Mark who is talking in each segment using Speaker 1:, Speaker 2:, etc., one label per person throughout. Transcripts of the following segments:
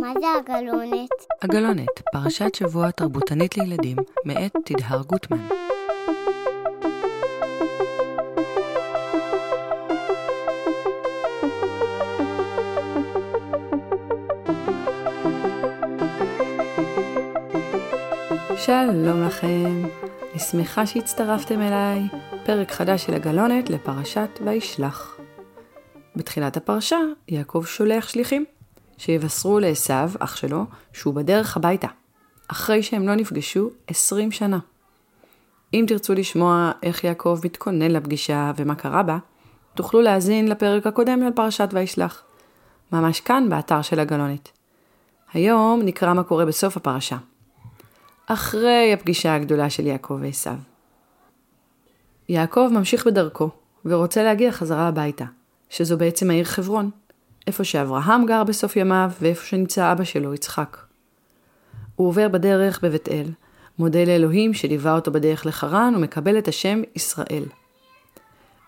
Speaker 1: מה זה הגלונת?
Speaker 2: הגלונת, פרשת שבוע תרבותנית לילדים, מאת תדהר גוטמן. שלום לכם, אני שמחה שהצטרפתם אליי, פרק חדש של הגלונת לפרשת וישלח. בתחילת הפרשה, יעקב שולח שליחים. שיבשרו לעשו, אח שלו, שהוא בדרך הביתה, אחרי שהם לא נפגשו 20 שנה. אם תרצו לשמוע איך יעקב מתכונן לפגישה ומה קרה בה, תוכלו להאזין לפרק הקודם על פרשת וישלח. ממש כאן, באתר של הגלונת. היום נקרא מה קורה בסוף הפרשה. אחרי הפגישה הגדולה של יעקב ועשו. יעקב ממשיך בדרכו, ורוצה להגיע חזרה הביתה, שזו בעצם העיר חברון, איפה שאברהם גר בסוף ימיו ואיפה שנמצא אבא שלו, יצחק. הוא עובר בדרך בבית אל, מודה לאלוהים שליווה אותו בדרך לחרן ומקבל את השם ישראל.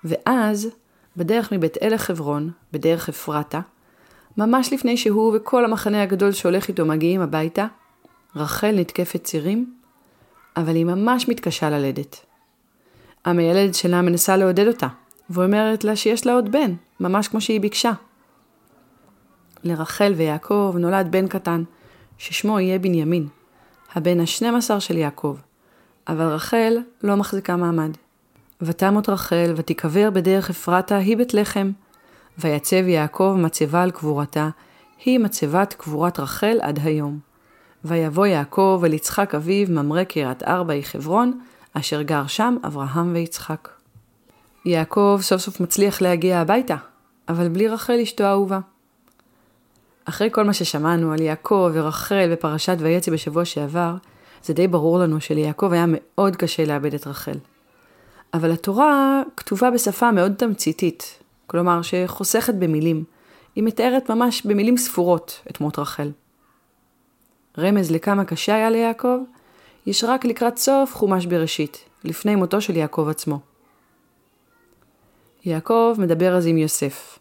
Speaker 2: ואז, בדרך מבית אל לחברון, בדרך אפרתה, ממש לפני שהוא וכל המחנה הגדול שהולך איתו מגיעים הביתה, רחל נתקפת צירים, אבל היא ממש מתקשה ללדת. המיילדת שלה מנסה לעודד אותה, ואומרת לה שיש לה עוד בן, ממש כמו שהיא ביקשה. לרחל ויעקב נולד בן קטן, ששמו יהיה בנימין, הבן השנים עשר של יעקב, אבל רחל לא מחזיקה מעמד. ותמות רחל, ותיקבר בדרך אפרתה, היא בית לחם. ויצב יעקב מצבה על קבורתה, היא מצבת קבורת רחל עד היום. ויבוא יעקב אל יצחק אביו, ממרא קריית ארבע היא חברון, אשר גר שם אברהם ויצחק. יעקב סוף סוף מצליח להגיע הביתה, אבל בלי רחל אשתו האהובה. אחרי כל מה ששמענו על יעקב ורחל בפרשת ויצא בשבוע שעבר, זה די ברור לנו שליעקב היה מאוד קשה לאבד את רחל. אבל התורה כתובה בשפה מאוד תמציתית, כלומר שחוסכת במילים. היא מתארת ממש במילים ספורות את מות רחל. רמז לכמה קשה היה ליעקב, יש רק לקראת סוף חומש בראשית, לפני מותו של יעקב עצמו. יעקב מדבר אז עם יוסף.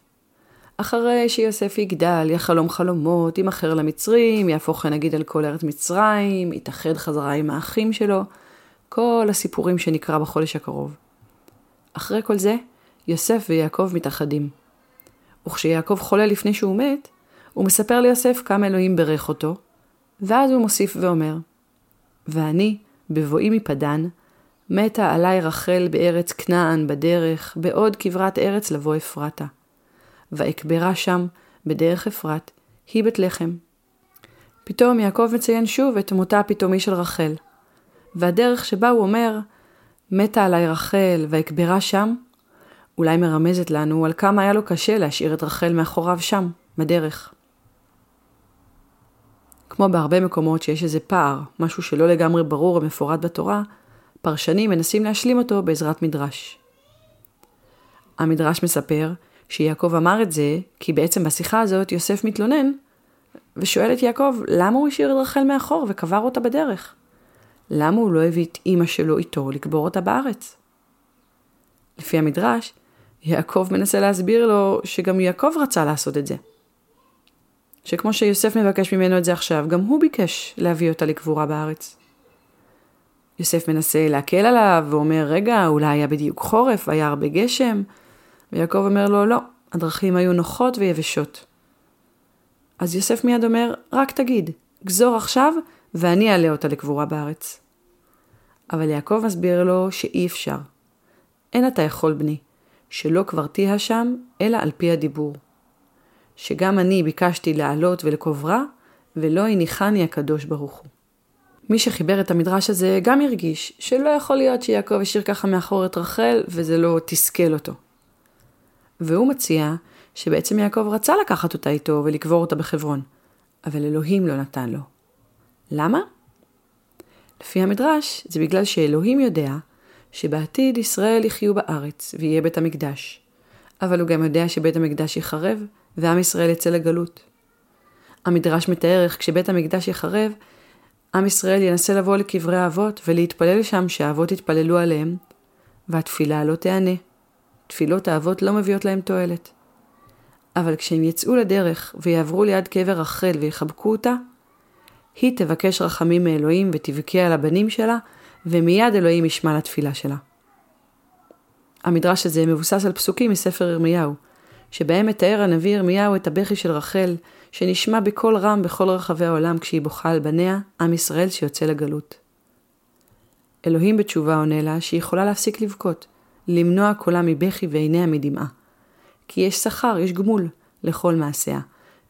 Speaker 2: אחרי שיוסף יגדל, יחלום חלומות, יימכר למצרים, יהפוך נגיד על כל ארץ מצרים, יתאחד חזרה עם האחים שלו, כל הסיפורים שנקרא בחודש הקרוב. אחרי כל זה, יוסף ויעקב מתאחדים. וכשיעקב חולה לפני שהוא מת, הוא מספר ליוסף כמה אלוהים ברך אותו, ואז הוא מוסיף ואומר, ואני, בבואי מפדן, מתה עלי רחל בארץ כנען בדרך, בעוד כברת ארץ לבוא אפרתה. ואקברה שם, בדרך אפרת, היא בית לחם. פתאום יעקב מציין שוב את מותה הפתאומי של רחל. והדרך שבה הוא אומר, מתה עלי רחל ואקברה שם, אולי מרמזת לנו על כמה היה לו קשה להשאיר את רחל מאחוריו שם, בדרך. כמו בהרבה מקומות שיש איזה פער, משהו שלא לגמרי ברור ומפורט בתורה, פרשנים מנסים להשלים אותו בעזרת מדרש. המדרש מספר שיעקב אמר את זה, כי בעצם בשיחה הזאת יוסף מתלונן, ושואל את יעקב, למה הוא השאיר את רחל מאחור וקבר אותה בדרך? למה הוא לא הביא את אימא שלו איתו לקבור אותה בארץ? לפי המדרש, יעקב מנסה להסביר לו שגם יעקב רצה לעשות את זה. שכמו שיוסף מבקש ממנו את זה עכשיו, גם הוא ביקש להביא אותה לקבורה בארץ. יוסף מנסה להקל עליו ואומר, רגע, אולי היה בדיוק חורף, היה הרבה גשם, ויעקב אומר לו, לא, הדרכים היו נוחות ויבשות. אז יוסף מיד אומר, רק תגיד, גזור עכשיו, ואני אעלה אותה לקבורה בארץ. אבל יעקב מסביר לו שאי אפשר. אין אתה יכול, בני, שלא קברתיה שם, אלא על פי הדיבור. שגם אני ביקשתי לעלות ולקוברה, ולא הניחני הקדוש ברוך הוא. מי שחיבר את המדרש הזה גם הרגיש שלא יכול להיות שיעקב השאיר ככה מאחור את רחל וזה לא תסכל אותו. והוא מציע שבעצם יעקב רצה לקחת אותה איתו ולקבור אותה בחברון, אבל אלוהים לא נתן לו. למה? לפי המדרש, זה בגלל שאלוהים יודע שבעתיד ישראל יחיו בארץ ויהיה בית המקדש, אבל הוא גם יודע שבית המקדש יחרב ועם ישראל יצא לגלות. המדרש מתאר איך כשבית המקדש יחרב, עם ישראל ינסה לבוא לקברי האבות ולהתפלל שם שהאבות יתפללו עליהם, והתפילה לא תיענה. תפילות האבות לא מביאות להם תועלת. אבל כשהם יצאו לדרך ויעברו ליד קבר רחל ויחבקו אותה, היא תבקש רחמים מאלוהים ותבכה על הבנים שלה, ומיד אלוהים ישמע לתפילה שלה. המדרש הזה מבוסס על פסוקים מספר ירמיהו, שבהם מתאר הנביא ירמיהו את הבכי של רחל, שנשמע בקול רם בכל רחבי העולם כשהיא בוכה על בניה, עם ישראל שיוצא לגלות. אלוהים בתשובה עונה לה שהיא יכולה להפסיק לבכות, למנוע קולה מבכי ועיניה מדמעה. כי יש שכר, יש גמול, לכל מעשיה,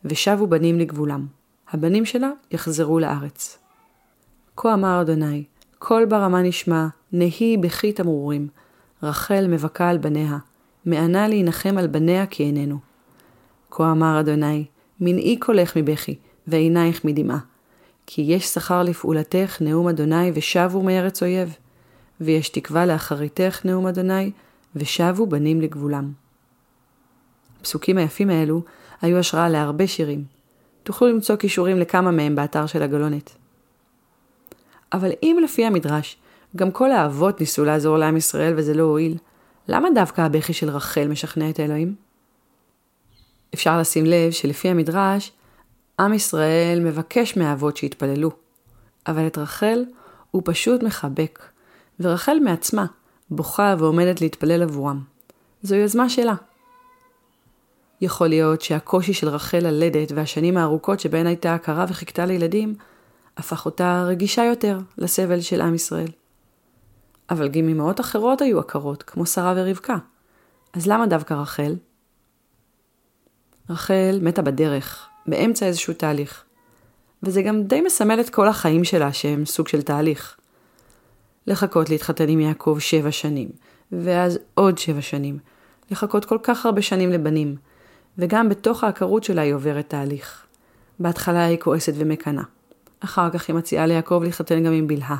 Speaker 2: ושבו בנים לגבולם. הבנים שלה יחזרו לארץ. כה אמר אדוני, קול ברמה נשמע, נהי בכי תמרורים, רחל מבכה על בניה, מענה להנחם על בניה כי איננו. כה אמר אדוני, מנעי קולך מבכי, ועינייך מדמעה. כי יש שכר לפעולתך, נאום אדוני, ושבו מארץ אויב. ויש תקווה לאחריתך, נאום אדוני, ושבו בנים לגבולם. הפסוקים היפים האלו היו השראה להרבה שירים. תוכלו למצוא קישורים לכמה מהם באתר של הגלונת. אבל אם לפי המדרש, גם כל האבות ניסו לעזור לעם ישראל וזה לא הועיל, למה דווקא הבכי של רחל משכנע את האלוהים? אפשר לשים לב שלפי המדרש, עם ישראל מבקש מהאבות שיתפללו, אבל את רחל הוא פשוט מחבק, ורחל מעצמה בוכה ועומדת להתפלל עבורם. זו יוזמה שלה. יכול להיות שהקושי של רחל ללדת והשנים הארוכות שבהן הייתה הכרה וחיכתה לילדים, הפך אותה רגישה יותר לסבל של עם ישראל. אבל גם אמהות אחרות היו עקרות, כמו שרה ורבקה. אז למה דווקא רחל? רחל מתה בדרך, באמצע איזשהו תהליך. וזה גם די מסמל את כל החיים שלה שהם סוג של תהליך. לחכות להתחתן עם יעקב שבע שנים, ואז עוד שבע שנים. לחכות כל כך הרבה שנים לבנים, וגם בתוך העקרות שלה היא עוברת תהליך. בהתחלה היא כועסת ומקנאה. אחר כך היא מציעה ליעקב להתחתן גם עם בלהה.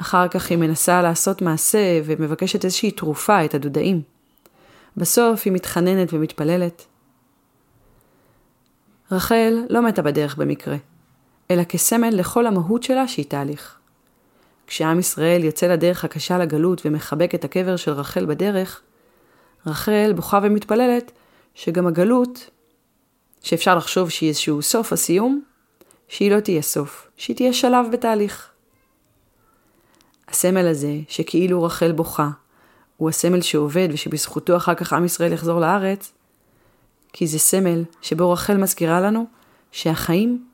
Speaker 2: אחר כך היא מנסה לעשות מעשה ומבקשת איזושהי תרופה, את הדודאים. בסוף היא מתחננת ומתפללת. רחל לא מתה בדרך במקרה, אלא כסמל לכל המהות שלה שהיא תהליך. כשעם ישראל יוצא לדרך הקשה לגלות ומחבק את הקבר של רחל בדרך, רחל בוכה ומתפללת שגם הגלות, שאפשר לחשוב שהיא איזשהו סוף הסיום, שהיא לא תהיה סוף, שהיא תהיה שלב בתהליך. הסמל הזה, שכאילו רחל בוכה, הוא הסמל שעובד ושבזכותו אחר כך עם ישראל יחזור לארץ, כי זה סמל שבו רחל מזכירה לנו שהחיים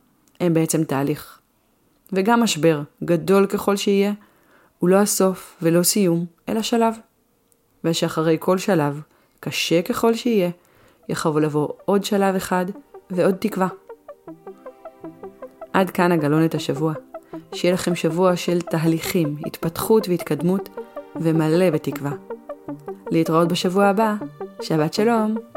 Speaker 2: הם בעצם תהליך. וגם משבר, גדול ככל שיהיה, הוא לא הסוף ולא סיום, אלא שלב. ושאחרי כל שלב, קשה ככל שיהיה, יכול לבוא עוד שלב אחד ועוד תקווה. עד כאן הגלונת השבוע. שיהיה לכם שבוע של תהליכים, התפתחות והתקדמות, ומלא בתקווה. להתראות בשבוע הבא. שבת שלום.